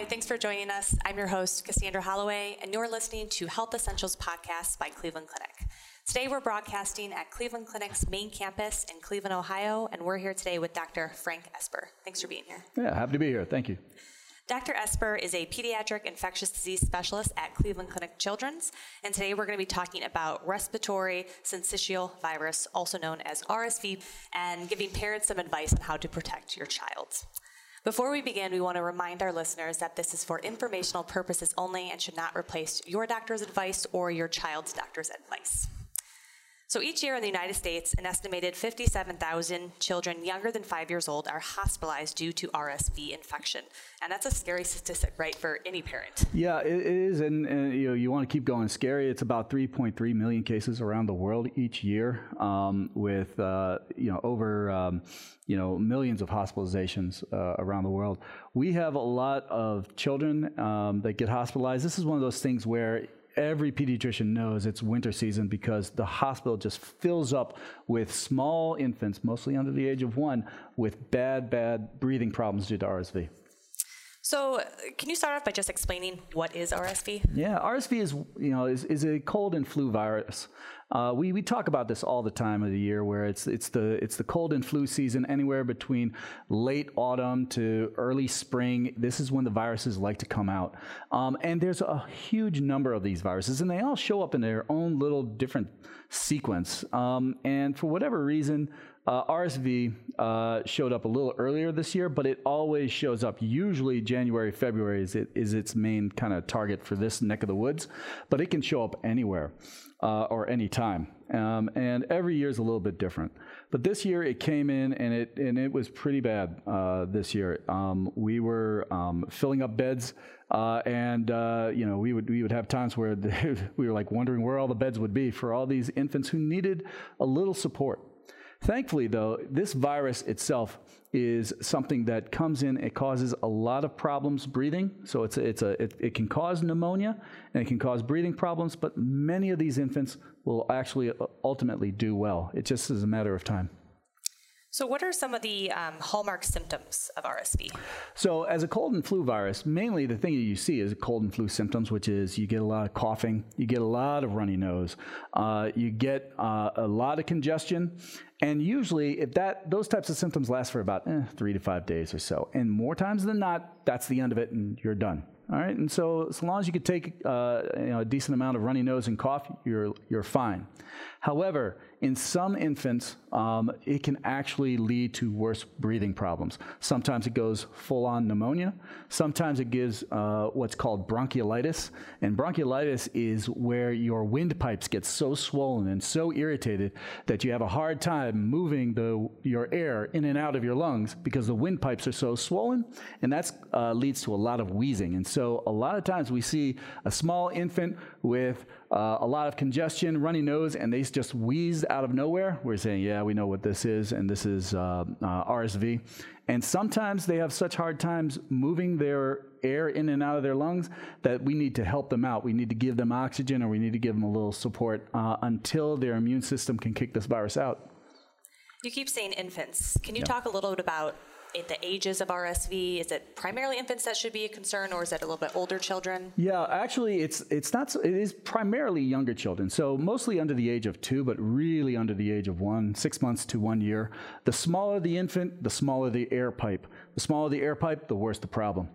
Hi, thanks for joining us. I'm your host, Cassandra Holloway, and you're listening to Health Essentials Podcast by Cleveland Clinic. Today, we're broadcasting at Cleveland Clinic's main campus in Cleveland, Ohio, and we're here today with Dr. Frank Esper. Thanks for being here. Yeah, happy to be here. Thank you. Dr. Esper is a pediatric infectious disease specialist at Cleveland Clinic Children's, and today we're going to be talking about respiratory syncytial virus, also known as RSV, and giving parents some advice on how to protect your child. Before we begin, we want to remind our listeners that this is for informational purposes only and should not replace your doctor's advice or your child's doctor's advice. So each year in the United States, an estimated 57,000 children younger than five years old are hospitalized due to RSV infection, and that's a scary statistic, right, for any parent. Yeah, it is, and, and you know you want to keep going. Scary. It's about 3.3 million cases around the world each year, um, with uh, you know over um, you know millions of hospitalizations uh, around the world. We have a lot of children um, that get hospitalized. This is one of those things where every pediatrician knows it's winter season because the hospital just fills up with small infants, mostly under the age of one, with bad, bad breathing problems due to RSV. So, can you start off by just explaining what is RSV? Yeah, RSV is you know is, is a cold and flu virus. Uh, we, we talk about this all the time of the year, where it's it's the it's the cold and flu season, anywhere between late autumn to early spring. This is when the viruses like to come out, um, and there's a huge number of these viruses, and they all show up in their own little different sequence. Um, and for whatever reason, uh, RSV uh, showed up a little earlier this year, but it always shows up. Usually, January, February is, it, is its main kind of target for this neck of the woods, but it can show up anywhere uh, or any time. Um, and every year is a little bit different. But this year it came in and it and it was pretty bad uh, this year. Um, we were um, filling up beds. Uh, and uh, you know we would we would have times where we were like wondering where all the beds would be for all these infants who needed a little support. Thankfully, though, this virus itself is something that comes in. It causes a lot of problems breathing. So it's a, it's a it, it, can cause pneumonia and it can cause breathing problems. But many of these infants will actually uh, ultimately do well. It just is a matter of time. So, what are some of the um, hallmark symptoms of RSV? So, as a cold and flu virus, mainly the thing that you see is cold and flu symptoms, which is you get a lot of coughing, you get a lot of runny nose, uh, you get uh, a lot of congestion, and usually, if that those types of symptoms last for about eh, three to five days or so, and more times than not, that's the end of it, and you're done. All right, and so as long as you could take uh, you know, a decent amount of runny nose and cough, you're you're fine. However, in some infants, um, it can actually lead to worse breathing problems. Sometimes it goes full on pneumonia. Sometimes it gives uh, what's called bronchiolitis. And bronchiolitis is where your windpipes get so swollen and so irritated that you have a hard time moving the, your air in and out of your lungs because the windpipes are so swollen. And that uh, leads to a lot of wheezing. And so a lot of times we see a small infant with uh, a lot of congestion, runny nose, and they just wheeze out of nowhere. We're saying, yeah, we know what this is, and this is uh, uh, RSV. And sometimes they have such hard times moving their air in and out of their lungs that we need to help them out. We need to give them oxygen or we need to give them a little support uh, until their immune system can kick this virus out. You keep saying infants. Can you yeah. talk a little bit about the ages of RSV? Is it primarily infants that should be a concern, or is it a little bit older children? Yeah, actually, it's it's not. It is primarily younger children. So mostly under the age of two, but really under the age of one, six months to one year. The smaller the infant, the smaller the air pipe. The smaller the air pipe, the worse the problem.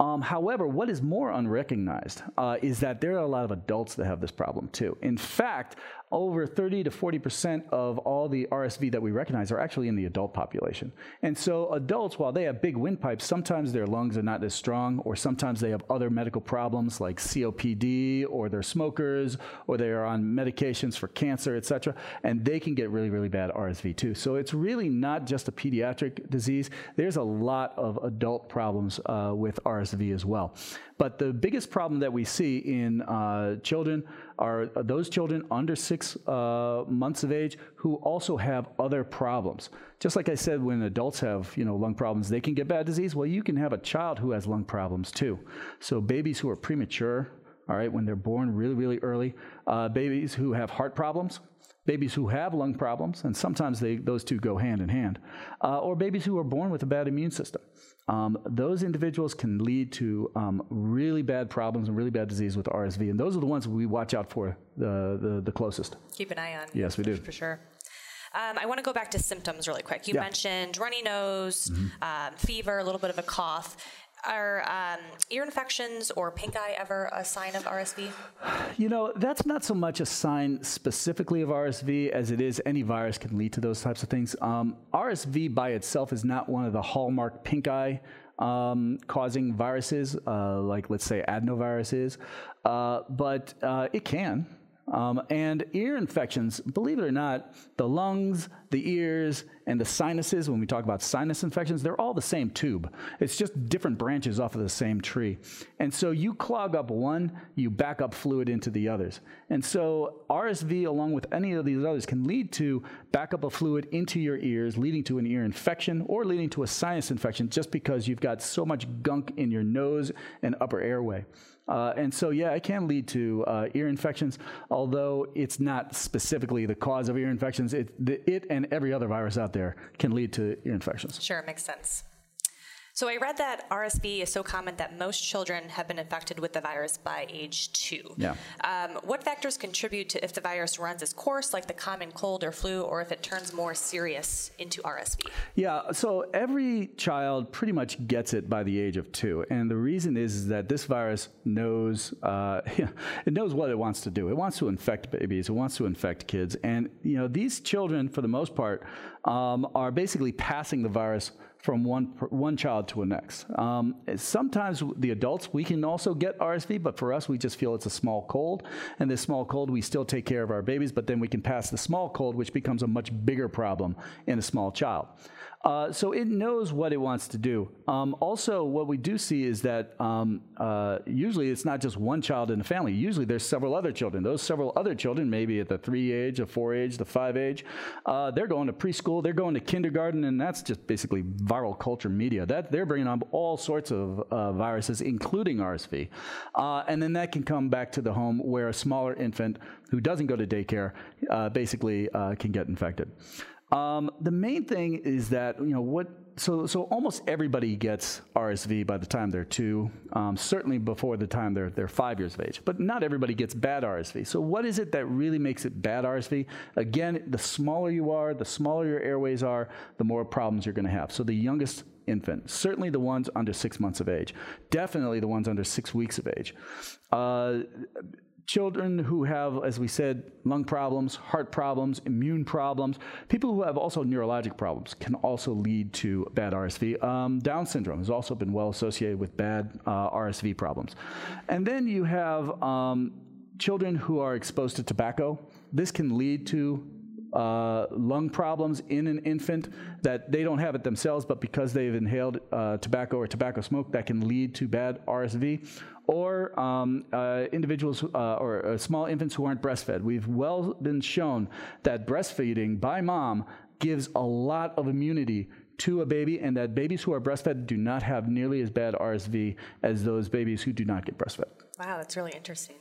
Um, however, what is more unrecognized uh, is that there are a lot of adults that have this problem too. In fact, over 30 to 40 percent of all the RSV that we recognize are actually in the adult population. And so adults, while they have big windpipes, sometimes their lungs are not as strong, or sometimes they have other medical problems like COPD, or they're smokers, or they are on medications for cancer, et cetera, and they can get really, really bad RSV too. So it's really not just a pediatric disease. There's a lot of adult problems uh, with RSV as well. But the biggest problem that we see in uh, children are those children under six uh, months of age who also have other problems. Just like I said, when adults have you know lung problems, they can get bad disease. Well, you can have a child who has lung problems too. So babies who are premature, all right, when they're born really really early, uh, babies who have heart problems, babies who have lung problems, and sometimes they, those two go hand in hand, uh, or babies who are born with a bad immune system um, those individuals can lead to um, really bad problems and really bad disease with RSV. And those are the ones we watch out for the, the, the closest. Keep an eye on. Yes, we do. For sure. Um, I want to go back to symptoms really quick. You Yeah. mentioned runny nose, um, fever, a little bit of a cough. Are um, ear infections or pink eye ever a sign of RSV? You know, that's not so much a sign specifically of RSV as it is any virus can lead to those types of things. Um, RSV by itself is not one of the hallmark pink eye um, causing viruses, uh, like let's say adenoviruses, uh, but uh, it can. Um, and ear infections, believe it or not, the lungs, the ears, and the sinuses, when we talk about sinus infections, they're all the same tube. It's just different branches off of the same tree. And so you clog up one, you back up fluid into the others. And so RSV, along with any of these others, can lead to backup of fluid into your ears, leading to an ear infection or leading to a sinus infection just because you've got so much gunk in your nose and upper airway. Uh, and so, yeah, it can lead to uh, ear infections, although it's not specifically the cause of ear infections. It, the, it and every other virus out there can lead to ear infections. Sure, makes sense. So I read that RSV is so common that most children have been infected with the virus by age two. Yeah. Um, what factors contribute to if the virus runs its course, like the common cold or flu, or if it turns more serious into RSV? Yeah, so every child pretty much gets it by the age of two, and the reason is, is that this virus knows uh, it knows what it wants to do. It wants to infect babies. It wants to infect kids, and you know these children, for the most part, um, are basically passing the virus from one one child to the next. Um, sometimes the adults we can also get RSV, but for us we just feel it's a small cold, and this small cold we still take care of our babies, but then we can pass the small cold, which becomes a much bigger problem in a small child. Uh, so it knows what it wants to do. Um, also, what we do see is that um, uh, usually it's not just one child in the family. Usually there's several other children. Those several other children, maybe at the three age, the four age, the five age, uh, they're going to preschool, they're going to kindergarten, and that's just basically viral culture media. That they're bringing on all sorts of uh, viruses, including RSV, uh, and then that can come back to the home where a smaller infant who doesn't go to daycare uh, basically uh, can get infected. Um, the main thing is that you know what. So so almost everybody gets RSV by the time they're two. Um, certainly before the time they're they're five years of age. But not everybody gets bad RSV. So what is it that really makes it bad RSV? Again, the smaller you are, the smaller your airways are, the more problems you're going to have. So the youngest infant, certainly the ones under six months of age, definitely the ones under six weeks of age. Uh, children who have, as we said, lung problems, heart problems, immune problems, people who have also neurologic problems can also lead to bad RSV. Um, Down syndrome has also been well associated with bad uh, RSV problems. And then you have um, children who are exposed to tobacco. This can lead to uh, lung problems in an infant that they don't have it themselves, but because they've inhaled uh, tobacco or tobacco smoke, that can lead to bad RSV. Or um, uh, individuals uh, or uh, small infants who aren't breastfed. We've well been shown that breastfeeding by mom gives a lot of immunity to a baby, and that babies who are breastfed do not have nearly as bad RSV as those babies who do not get breastfed. Wow, that's really interesting.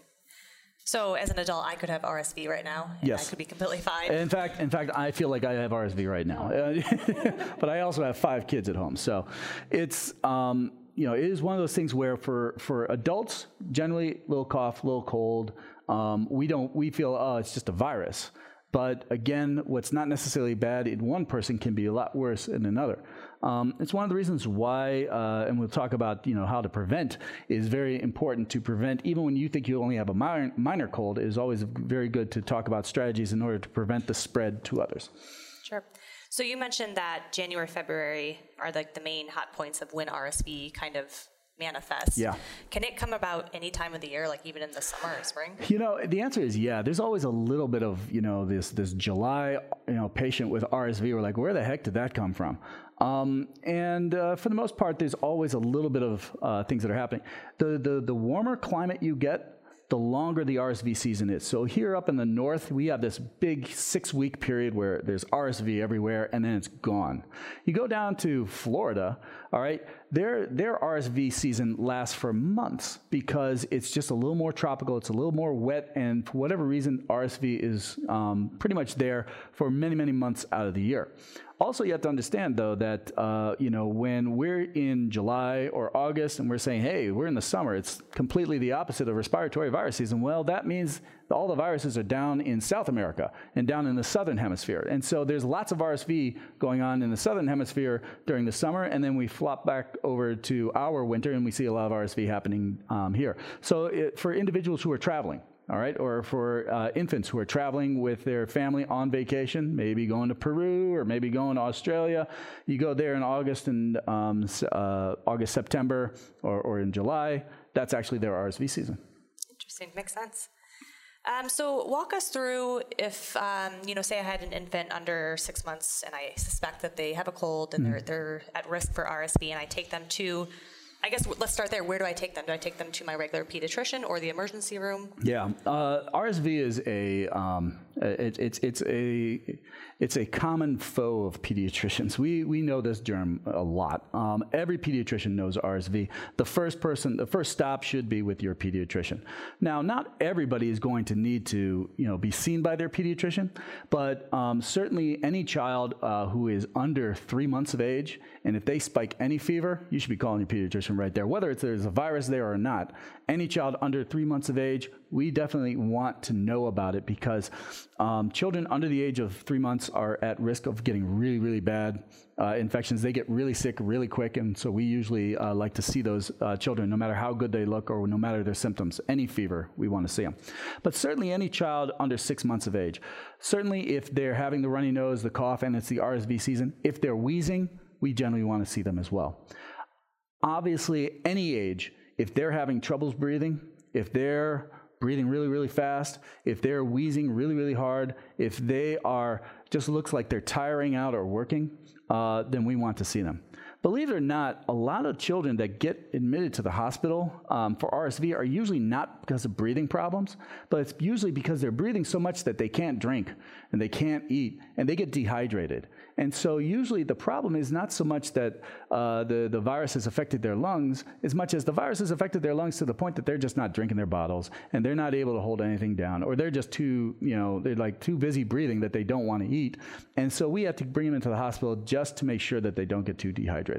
So, as an adult, I could have RSV right now. And Yes. I could be completely fine. In fact, in fact, I feel like I have RSV right now, but I also have five kids at home. So it's um, you know it is one of those things where for for adults, generally little cough, little cold, um, we don't we feel oh it's just a virus. But again, what's not necessarily bad in one person can be a lot worse in another. Um, it's one of the reasons why, uh, and we'll talk about you know how to prevent is very important to prevent. Even when you think you only have a minor, minor cold, it is always very good to talk about strategies in order to prevent the spread to others. Sure. So you mentioned that January, February are like the main hot points of when RSV kind of manifests. Yeah. Can it come about any time of the year, like even in the summer or spring? You know, the answer is yeah. There's always a little bit of you know this this July you know patient with RSV. We're like, where the heck did that come from? Um, and uh, for the most part, there's always a little bit of uh, things that are happening. The, the the warmer climate you get, the longer the RSV season is. So here up in the north, we have this big six week period where there's RSV everywhere and then it's gone. You go down to Florida, all right, their, their RSV season lasts for months because it's just a little more tropical, it's a little more wet, and for whatever reason, RSV is um, pretty much there for many, many months out of the year. Also, you have to understand, though, that uh, you know when we're in July or August and we're saying, "Hey, we're in the summer," it's completely the opposite of respiratory virus season. Well, that means all the viruses are down in South America and down in the southern hemisphere, and so there's lots of RSV going on in the southern hemisphere during the summer, and then we flop back over to our winter and we see a lot of RSV happening um, here. So, it, for individuals who are traveling, all right, or for uh, infants who are traveling with their family on vacation, maybe going to Peru or maybe going to Australia. You go there in August and um, uh, August, September, or, or in July. That's actually their RSV season. Interesting, makes sense. Um, so walk us through if um, you know, say I had an infant under six months and I suspect that they have a cold and mm-hmm. they're they're at risk for RSV, and I take them to I guess let's start there. Where do I take them? Do I take them to my regular pediatrician or the emergency room? Yeah, uh, RSV is a um, it, it's it's a it's a common foe of pediatricians. We we know this germ a lot. Um, every pediatrician knows RSV. The first person, the first stop should be with your pediatrician. Now, not everybody is going to need to you know be seen by their pediatrician, but um, certainly any child uh, who is under three months of age, and if they spike any fever, you should be calling your pediatrician right there, whether it's there's a virus there or not. Any child under three months of age, we definitely want to know about it because um, children under the age of three months are at risk of getting really, really bad uh, infections. They get really sick really quick, and so we usually uh, like to see those uh, children, no matter how good they look or no matter their symptoms. Any fever, we want to see them. But certainly any child under six months of age. Certainly if they're having the runny nose, the cough, and it's the RSV season, if they're wheezing, we generally want to see them as well. Obviously, any age, if they're having troubles breathing, if they're breathing really, really fast, if they're wheezing really, really hard, if they are just looks like they're tiring out or working, uh, then we want to see them. Believe it or not, a lot of children that get admitted to the hospital um, for RSV are usually not because of breathing problems, but it's usually because they're breathing so much that they can't drink and they can't eat and they get dehydrated. And so usually the problem is not so much that uh, the, the virus has affected their lungs, as much as the virus has affected their lungs to the point that they're just not drinking their bottles and they're not able to hold anything down, or they're just too, you know, they're like too busy breathing that they don't want to eat. And so we have to bring them into the hospital just to make sure that they don't get too dehydrated.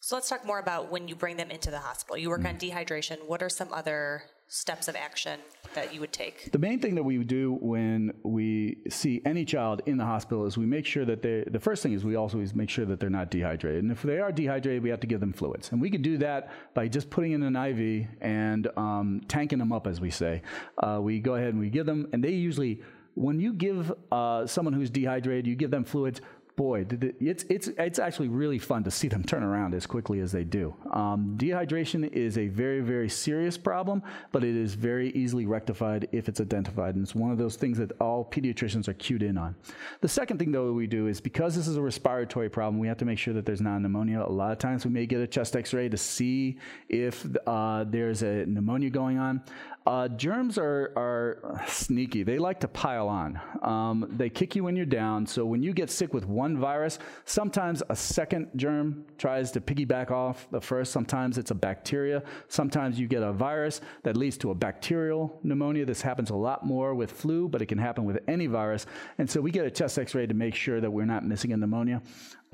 So let's talk more about when you bring them into the hospital. You work mm. on dehydration. What are some other steps of action that you would take? The main thing that we do when we see any child in the hospital is we make sure that they, the first thing is we always make sure that they're not dehydrated. And if they are dehydrated, we have to give them fluids. And we can do that by just putting in an IV and um, tanking them up, as we say. Uh, we go ahead and we give them, and they usually, when you give uh, someone who's dehydrated, you give them fluids, boy, it's it's it's actually really fun to see them turn around as quickly as they do. Um, dehydration is a very very serious problem, but it is very easily rectified if it's identified, and it's one of those things that all pediatricians are cued in on. The second thing though we do is because this is a respiratory problem, we have to make sure that there's not pneumonia. A lot of times we may get a chest X-ray to see if uh, there's a pneumonia going on. Uh, germs are, are sneaky. They like to pile on. Um, they kick you when you're down. So when you get sick with one virus, sometimes a second germ tries to piggyback off the first. Sometimes it's a bacteria. Sometimes you get a virus that leads to a bacterial pneumonia. This happens a lot more with flu, but it can happen with any virus. And so we get a chest x ray to make sure that we're not missing a pneumonia.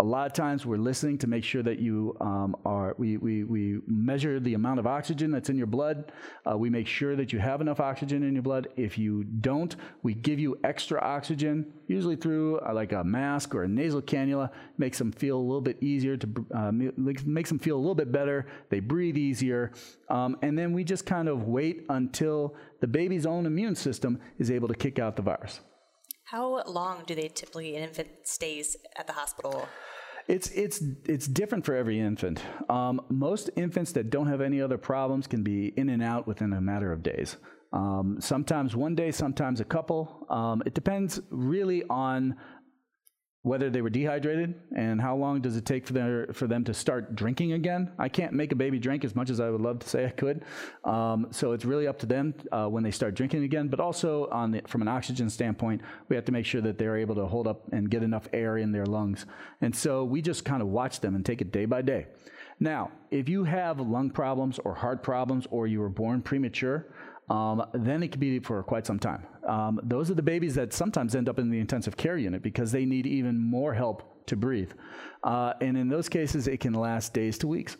A lot of times we're listening to make sure that you um, are, we, we, we measure the amount of oxygen that's in your blood. Uh, we make sure that you have enough oxygen in your blood. If you don't, we give you extra oxygen, usually through uh, like a mask or a nasal cannula. Makes them feel a little bit easier to, uh, makes them feel a little bit better. They breathe easier. Um, and then we just kind of wait until the baby's own immune system is able to kick out the virus. How long do they typically an infant stays at the hospital? It's it's it's different for every infant. Um, most infants that don't have any other problems can be in and out within a matter of days. Um, sometimes one day, sometimes a couple. Um, it depends really on whether they were dehydrated and how long does it take for, their, for them to start drinking again. I can't make a baby drink as much as I would love to say I could. Um, so it's really up to them uh, when they start drinking again. But also on the, from an oxygen standpoint, we have to make sure that they're able to hold up and get enough air in their lungs. And so we just kind of watch them and take it day by day. Now, if you have lung problems or heart problems or you were born premature, um, then it could be for quite some time. Um, those are the babies that sometimes end up in the intensive care unit because they need even more help to breathe. Uh, and in those cases, it can last days to weeks.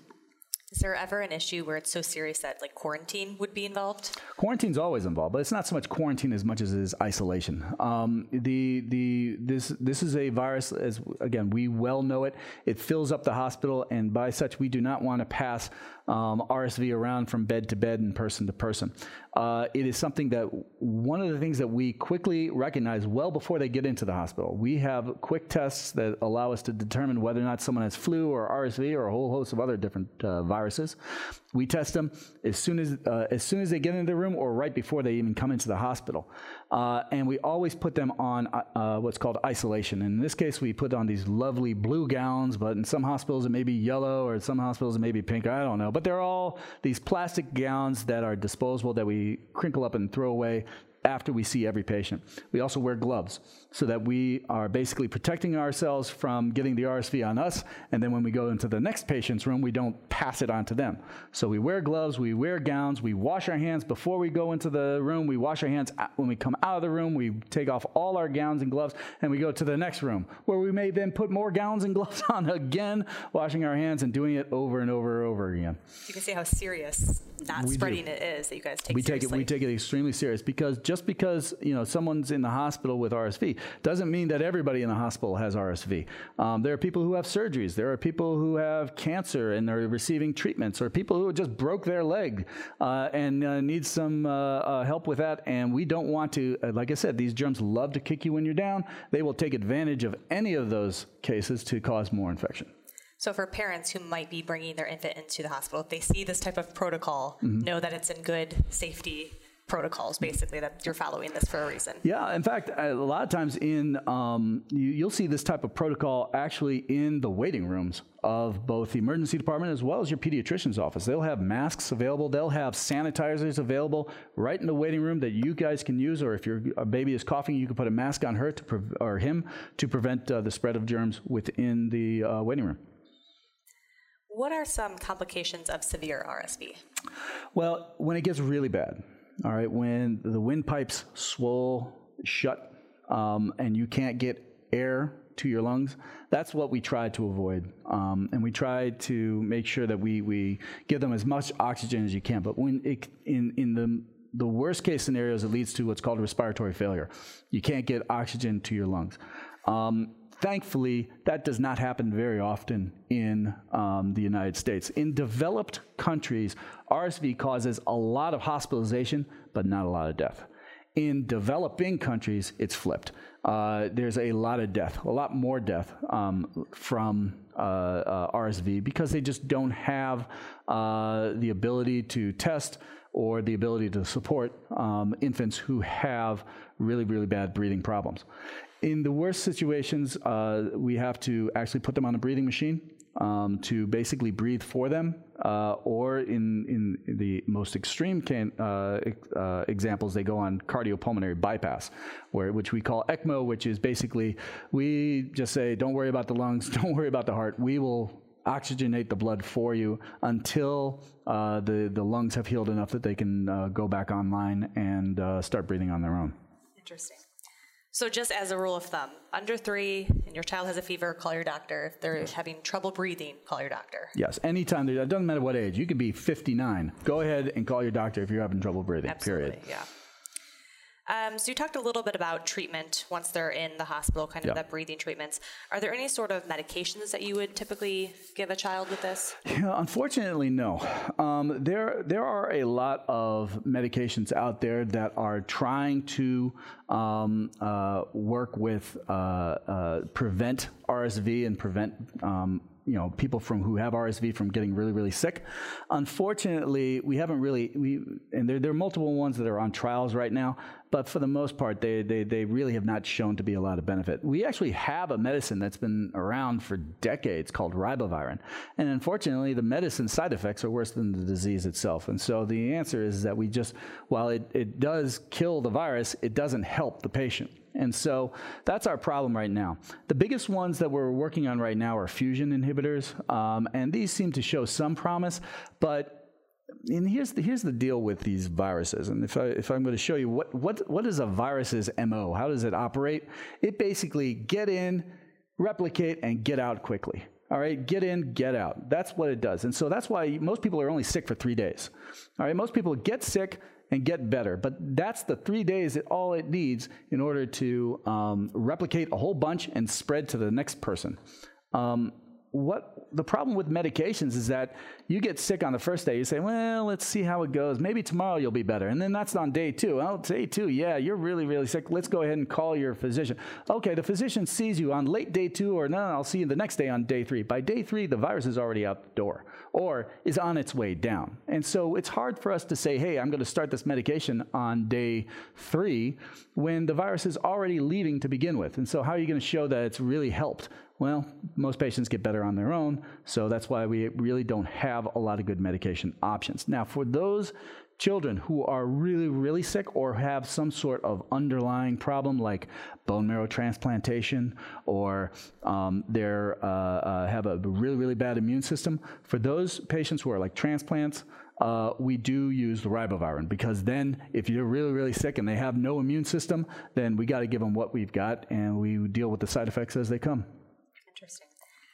Is there ever an issue where it's so serious that like quarantine would be involved? Quarantine's always involved, but it's not so much quarantine as much as it is isolation. Um, the the this this is a virus as again we well know it. It fills up the hospital, and by such we do not want to pass um, RSV around from bed to bed and person to person. Uh, it is something that one of the things that we quickly recognize well before they get into the hospital. We have quick tests that allow us to determine whether or not someone has flu or RSV or a whole host of other different uh, viruses. We test them as soon as uh, as soon as they get into the room or right before they even come into the hospital, uh, and we always put them on uh, uh, what's called isolation. And in this case, we put on these lovely blue gowns, but in some hospitals it may be yellow, or in some hospitals it may be pink. I don't know, but they're all these plastic gowns that are disposable that we crinkle up and throw away after we see every patient. We also wear gloves so that we are basically protecting ourselves from getting the RSV on us. And then when we go into the next patient's room, we don't pass it on to them. So we wear gloves, we wear gowns, we wash our hands before we go into the room, we wash our hands when we come out of the room, we take off all our gowns and gloves, and we go to the next room where we may then put more gowns and gloves on again, washing our hands and doing it over and over and over again. You can see how serious not we spreading do. it is that you guys take we seriously. take it we take it extremely serious because just because you know someone's in the hospital with RSV doesn't mean that everybody in the hospital has RSV. Um, there are people who have surgeries. There are people who have cancer and they're receiving treatments, or people who just broke their leg uh, and uh, need some uh, uh help with that. And we don't want to, uh, like I said, these germs love to kick you when you're down. They will take advantage of any of those cases to cause more infection. So for parents who might be bringing their infant into the hospital, if they see this type of protocol, mm-hmm. know that it's in good safety protocols, basically, that you're following this for a reason. Yeah, in fact, a lot of times in um, you, will see this type of protocol actually in the waiting rooms of both the emergency department as well as your pediatrician's office. They'll have masks available. They'll have sanitizers available right in the waiting room that you guys can use. Or if your baby is coughing, you can put a mask on her to pre- or him to prevent uh, the spread of germs within the uh, waiting room. What are some complications of severe RSV? Well, when it gets really bad, all right, when the windpipes swell shut um, and you can't get air to your lungs, that's what we try to avoid. Um, and we try to make sure that we, we give them as much oxygen as you can. But when it, in, in the the worst case scenarios, it leads to what's called respiratory failure. You can't get oxygen to your lungs. Um, Thankfully, that does not happen very often in um, the United States. In developed countries, RSV causes a lot of hospitalization, but not a lot of death. In developing countries, it's flipped. Uh, there's a lot of death, a lot more death um, from uh, uh, RSV because they just don't have uh, the ability to test or the ability to support um, infants who have really, really bad breathing problems. In the worst situations, uh, we have to actually put them on a breathing machine um, to basically breathe for them, uh, or in, in the most extreme can, uh, uh, examples, they go on cardiopulmonary bypass, where, which we call ECMO, which is basically we just say, don't worry about the lungs, don't worry about the heart. We will oxygenate the blood for you until uh, the, the lungs have healed enough that they can uh, go back online and uh, start breathing on their own. Interesting. So, just as a rule of thumb, under three and your child has a fever, call your doctor. If they're having trouble breathing, call your doctor. Yes, anytime. It doesn't matter what age. You could be 59. Go ahead and call your doctor if you're having trouble breathing, Absolutely, period. yeah. Um, so you talked a little bit about treatment once they're in the hospital, kind of Yeah. the breathing treatments. Are there any sort of medications that you would typically give a child with this? Yeah, unfortunately, no. Um, there, there are a lot of medications out there that are trying to um, uh, work with uh, uh, prevent RSV and prevent um, you know people from who have RSV from getting really really sick. Unfortunately, we haven't really we and there there are multiple ones that are on trials right now, but for the most part, they they they really have not shown to be a lot of benefit. We actually have a medicine that's been around for decades called ribavirin, and unfortunately, the medicine side effects are worse than the disease itself. And so the answer is that we just while it it does kill the virus, it doesn't help the patient. And so that's our problem right now. The biggest ones that we're working on right now are fusion inhibitors, um, and these seem to show some promise, but and here's the, here's the deal with these viruses. And if, I, if I'm going to show you what, what, what is a virus's MO, how does it operate? It basically get in, replicate, and get out quickly. All right, get in, get out. That's what it does. And so that's why most people are only sick for three days. All right, most people get sick and get better, but that's the three days that all it needs in order to um, replicate a whole bunch and spread to the next person. Um, what the problem with medications is that you get sick on the first day. You say, "Well, let's see how it goes. Maybe tomorrow you'll be better." And then that's on day two. Well, day two, yeah, you're really, really sick. Let's go ahead and call your physician. Okay, the physician sees you on late day two, or no, I'll see you the next day on day three. By day three, the virus is already out the door or is on its way down. And so it's hard for us to say, "Hey, I'm going to start this medication on day three when the virus is already leaving to begin with." And so, how are you going to show that it's really helped? Well, most patients get better on their own, so that's why we really don't have a lot of good medication options. Now, for those children who are really, really sick or have some sort of underlying problem like bone marrow transplantation or um, uh, uh, have a really, really bad immune system, for those patients who are like transplants, uh, we do use the ribavirin because then if you're really, really sick and they have no immune system, then we got to give them what we've got and we deal with the side effects as they come. Interesting.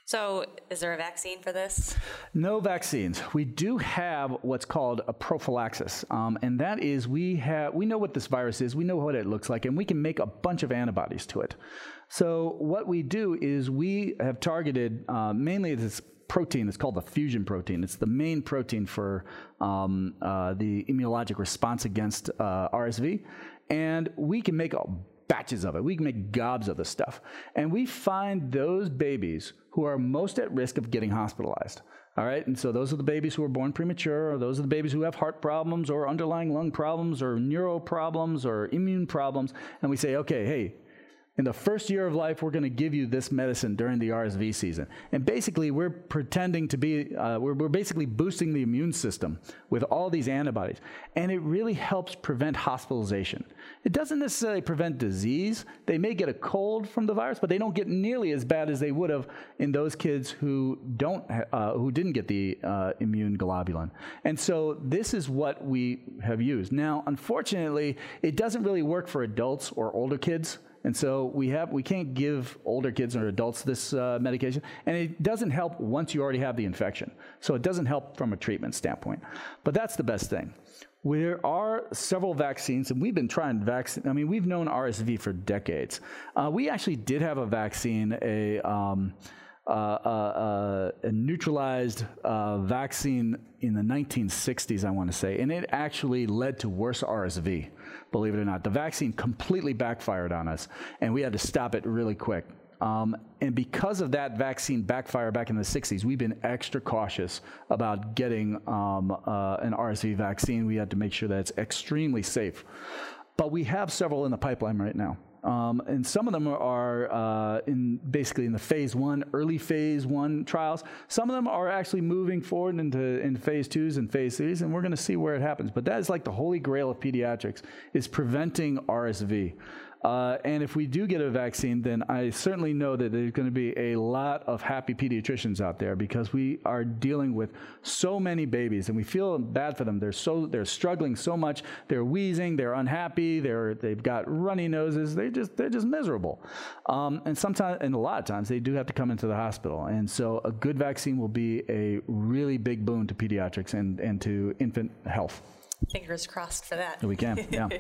So, is there a vaccine for this? No vaccines. We do have what's called a prophylaxis, um, and that is we have we know what this virus is, we know what it looks like, and we can make a bunch of antibodies to it. So what we do is we have targeted uh, mainly this protein. It's called the fusion protein. It's the main protein for um, uh, the immunologic response against uh, RSV, and we can make a batches of it. We can make gobs of the stuff. And we find those babies who are most at risk of getting hospitalized. All right. And so those are the babies who are born premature, or those are the babies who have heart problems, or underlying lung problems, or neuro problems, or immune problems. And we say, okay, hey, in the first year of life, we're going to give you this medicine during the RSV season. And basically, we're pretending to be, uh, we're, we're basically boosting the immune system with all these antibodies. And it really helps prevent hospitalization. It doesn't necessarily prevent disease. They may get a cold from the virus, but they don't get nearly as bad as they would have in those kids who, don't, uh, who didn't get the uh, immune globulin. And so this is what we have used. Now, unfortunately, it doesn't really work for adults or older kids. And so we have we can't give older kids or adults this uh, medication, and it doesn't help once you already have the infection. So it doesn't help from a treatment standpoint. But that's the best thing. There are several vaccines, and we've been trying vaccine. I mean, we've known RSV for decades. Uh, we actually did have a vaccine, a um, uh, uh, a neutralized uh, vaccine in the 1960s, I want to say, and it actually led to worse RSV, believe it or not. The vaccine completely backfired on us, and we had to stop it really quick. Um, and because of that vaccine backfire back in the 60s, we've been extra cautious about getting um, uh, an RSV vaccine. We had to make sure that it's extremely safe. But we have several in the pipeline right now. Um, and some of them are uh, in basically in the phase one, early phase one trials. Some of them are actually moving forward into in phase twos and phase threes, and we're going to see where it happens. But that is like the holy grail of pediatrics: is preventing RSV. Uh, and if we do get a vaccine, then I certainly know that there's going to be a lot of happy pediatricians out there because we are dealing with so many babies, and we feel bad for them. They're so they're struggling so much. They're wheezing. They're unhappy. They're they've got runny noses. They just they're just miserable. Um, and sometimes, and a lot of times, they do have to come into the hospital. And so, a good vaccine will be a really big boon to pediatrics and and to infant health. Fingers crossed for that. We can, yeah.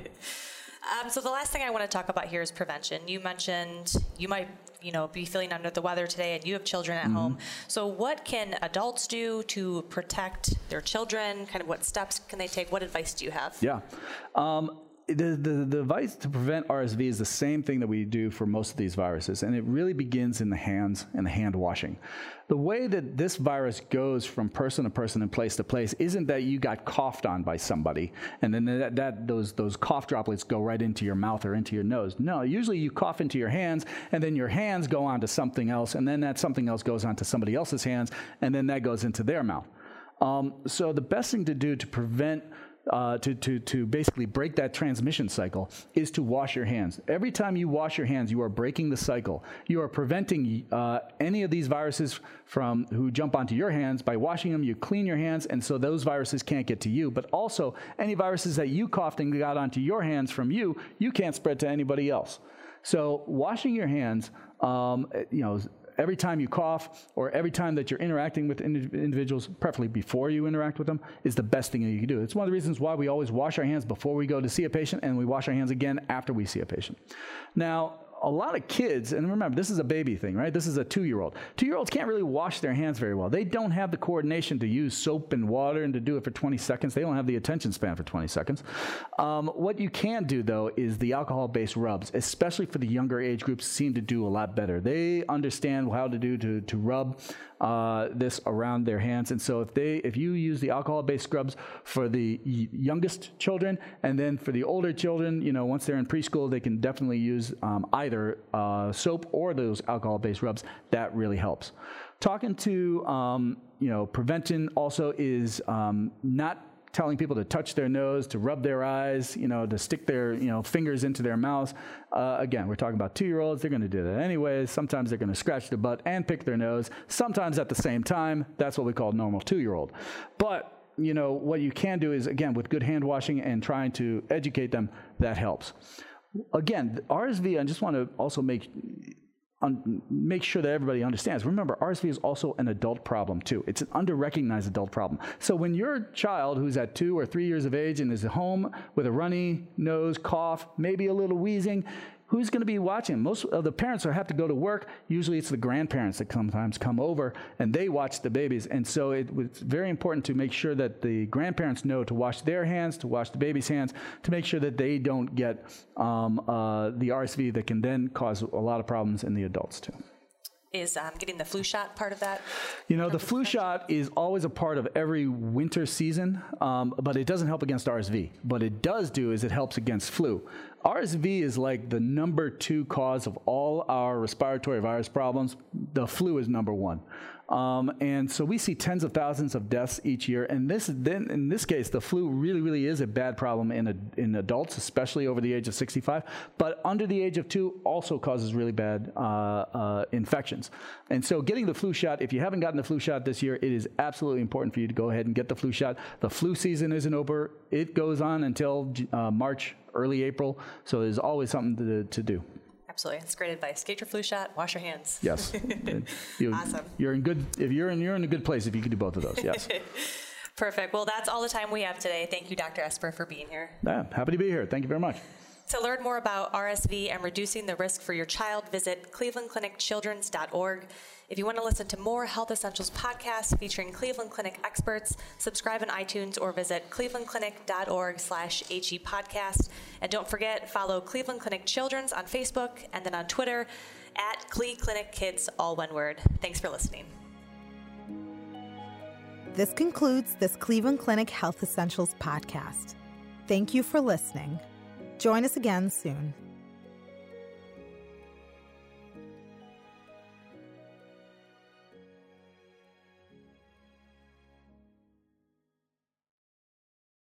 Um, so the last thing I want to talk about here is prevention. You mentioned you might, you know, be feeling under the weather today, and you have children at mm-hmm. home. So what can adults do to protect their children? Kind of what steps can they take? What advice do you have? Yeah. Um, the, the, the advice to prevent RSV is the same thing that we do for most of these viruses, and it really begins in the hands and the hand washing. The way that this virus goes from person to person and place to place isn't that you got coughed on by somebody and then that, that those, those cough droplets go right into your mouth or into your nose. No, usually you cough into your hands, and then your hands go on to something else, and then that something else goes on to somebody else's hands, and then that goes into their mouth. Um, so the best thing to do to prevent uh, to, to, to basically break that transmission cycle is to wash your hands. Every time you wash your hands, you are breaking the cycle. You are preventing uh, any of these viruses from who jump onto your hands by washing them. You clean your hands, and so those viruses can't get to you. But also, any viruses that you coughed and got onto your hands from you, you can't spread to anybody else. So washing your hands, um, you know every time you cough or every time that you're interacting with individuals, preferably before you interact with them, is the best thing that you can do. It's one of the reasons why we always wash our hands before we go to see a patient and we wash our hands again after we see a patient. Now, a lot of kids, and remember, this is a baby thing, right? This is a two year old. Two year olds can't really wash their hands very well. They don't have the coordination to use soap and water and to do it for 20 seconds. They don't have the attention span for 20 seconds. Um, what you can do, though, is the alcohol based rubs, especially for the younger age groups, seem to do a lot better. They understand how to do to, to rub uh, this around their hands. And so if they, if you use the alcohol-based scrubs for the youngest children, and then for the older children, you know, once they're in preschool, they can definitely use um, either uh, soap or those alcohol-based rubs. That really helps. Talking to, um, you know, prevention also is um, not telling people to touch their nose, to rub their eyes, you know, to stick their you know fingers into their mouths. Uh, again, we're talking about two-year-olds. They're going to do that anyways. Sometimes they're going to scratch their butt and pick their nose. Sometimes at the same time. That's what we call normal two-year-old. But you know what you can do is again with good hand washing and trying to educate them. That helps. Again, RSV. I just want to also make un- make sure that everybody understands. Remember, RSV is also an adult problem too. It's an under-recognized adult problem. So when your child who's at two or three years of age and is at home with a runny nose, cough, maybe a little wheezing, who's going to be watching? Most of the parents have to go to work. Usually it's the grandparents that sometimes come over and they watch the babies. And so it, it's very important to make sure that the grandparents know to wash their hands, to wash the baby's hands, to make sure that they don't get um, uh, the RSV that can then cause a lot of problems in the adults too is um, getting the flu shot part of that? You know, the flu shot is always a part of every winter season, um, but it doesn't help against RSV. What it does do is it helps against flu. RSV is like the number two cause of all our respiratory virus problems. The flu is number one. Um, and so we see tens of thousands of deaths each year. And this, then in this case, the flu really, really is a bad problem in, a, in adults, especially over the age of 65. But under the age of two also causes really bad uh, uh, infections. And so getting the flu shot, if you haven't gotten the flu shot this year, it is absolutely important for you to go ahead and get the flu shot. The flu season isn't over. It goes on until uh, March, early April. So there's always something to, to do. Absolutely, that's great advice. Get your flu shot. Wash your hands. Yes. you, awesome. You're in good. If you're in, you're in a good place if you can do both of those. Yes. Perfect. Well, that's all the time we have today. Thank you, Dr. Esper, for being here. Yeah, happy to be here. Thank you very much. To learn more about RSV and reducing the risk for your child, visit clevelandclinicchildrens.org. If you want to listen to more Health Essentials podcasts featuring Cleveland Clinic experts, subscribe on iTunes or visit clevelandclinic.org slash HE podcast. And don't forget, follow Cleveland Clinic Children's on Facebook and then on Twitter at Cle Clinic Kids, all one word. Thanks for listening. This concludes this Cleveland Clinic Health Essentials podcast. Thank you for listening. Join us again soon.